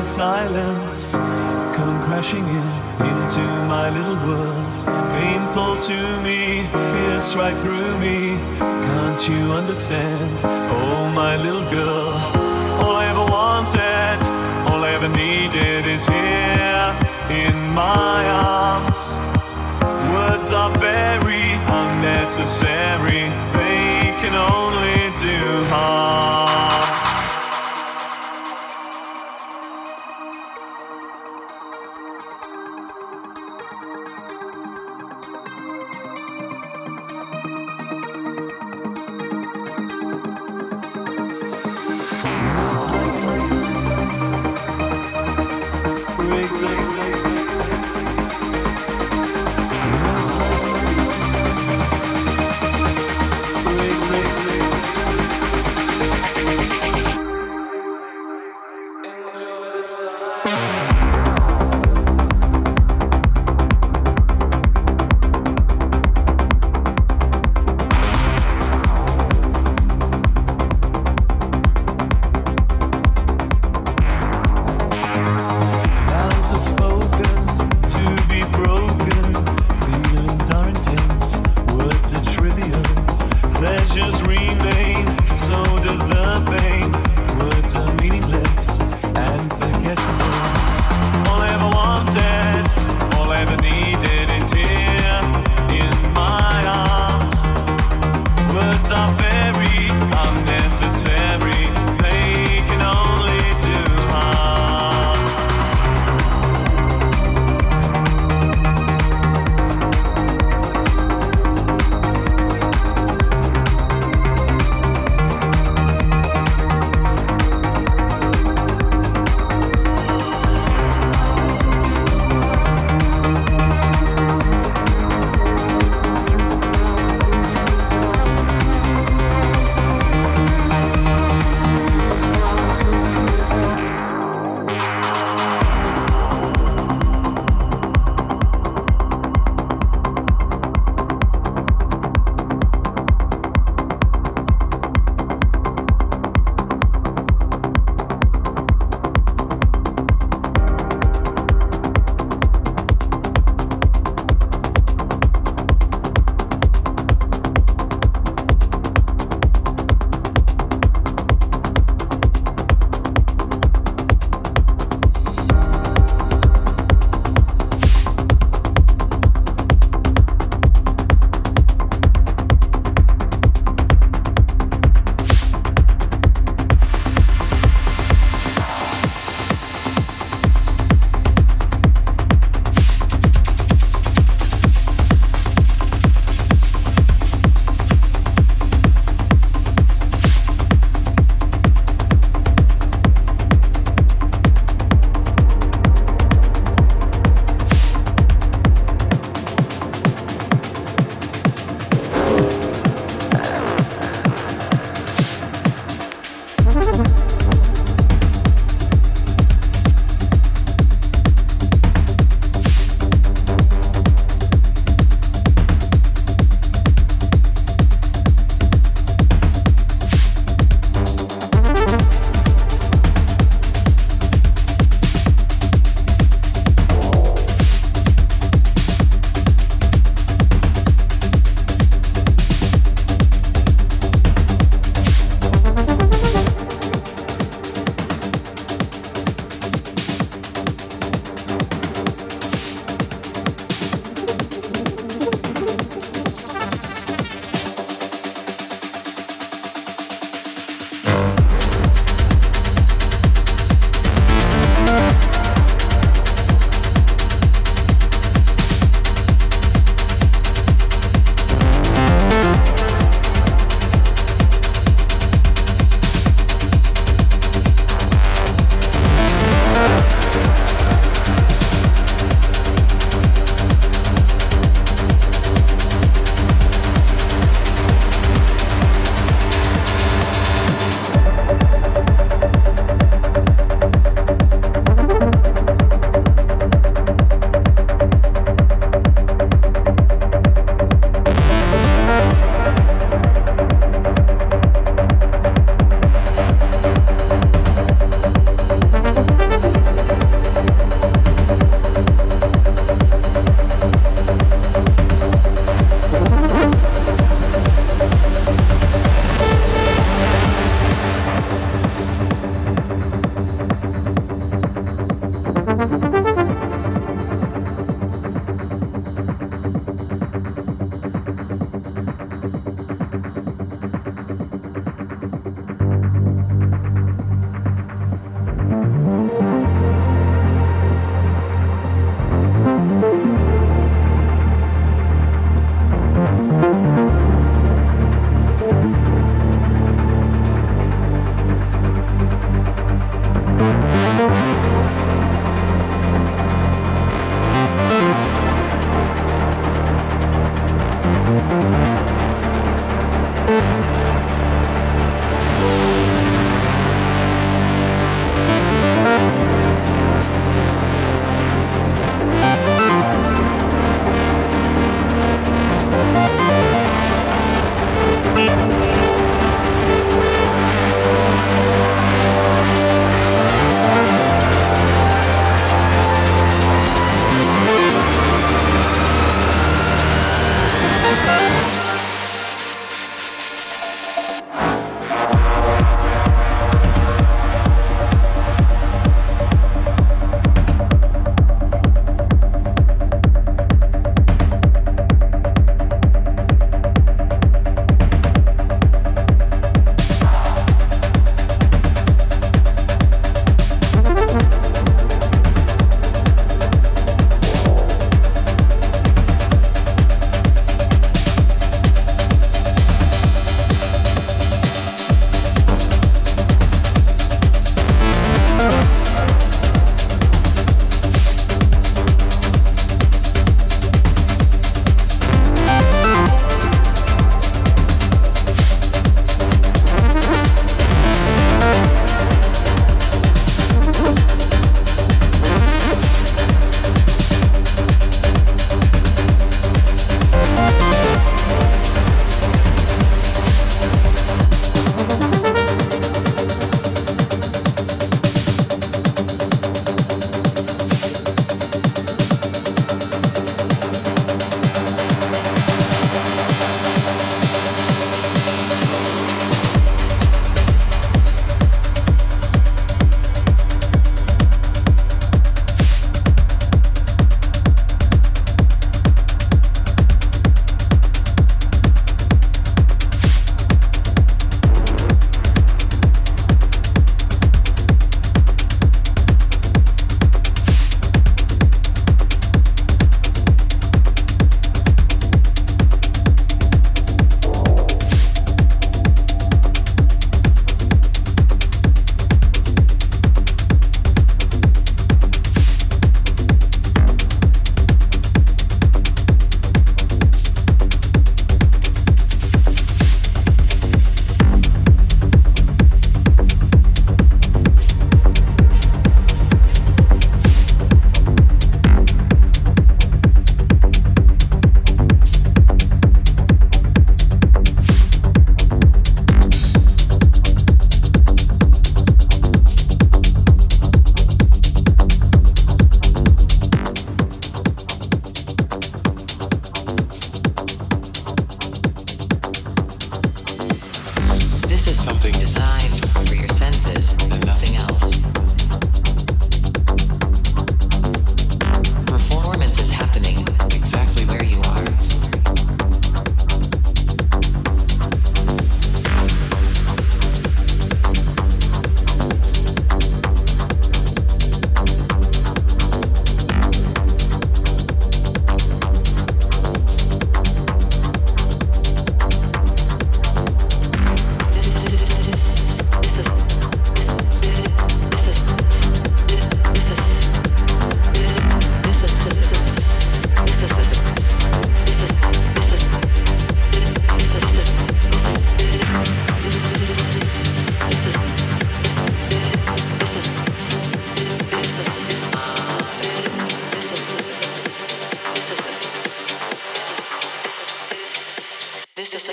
break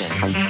Session.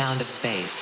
sound of space.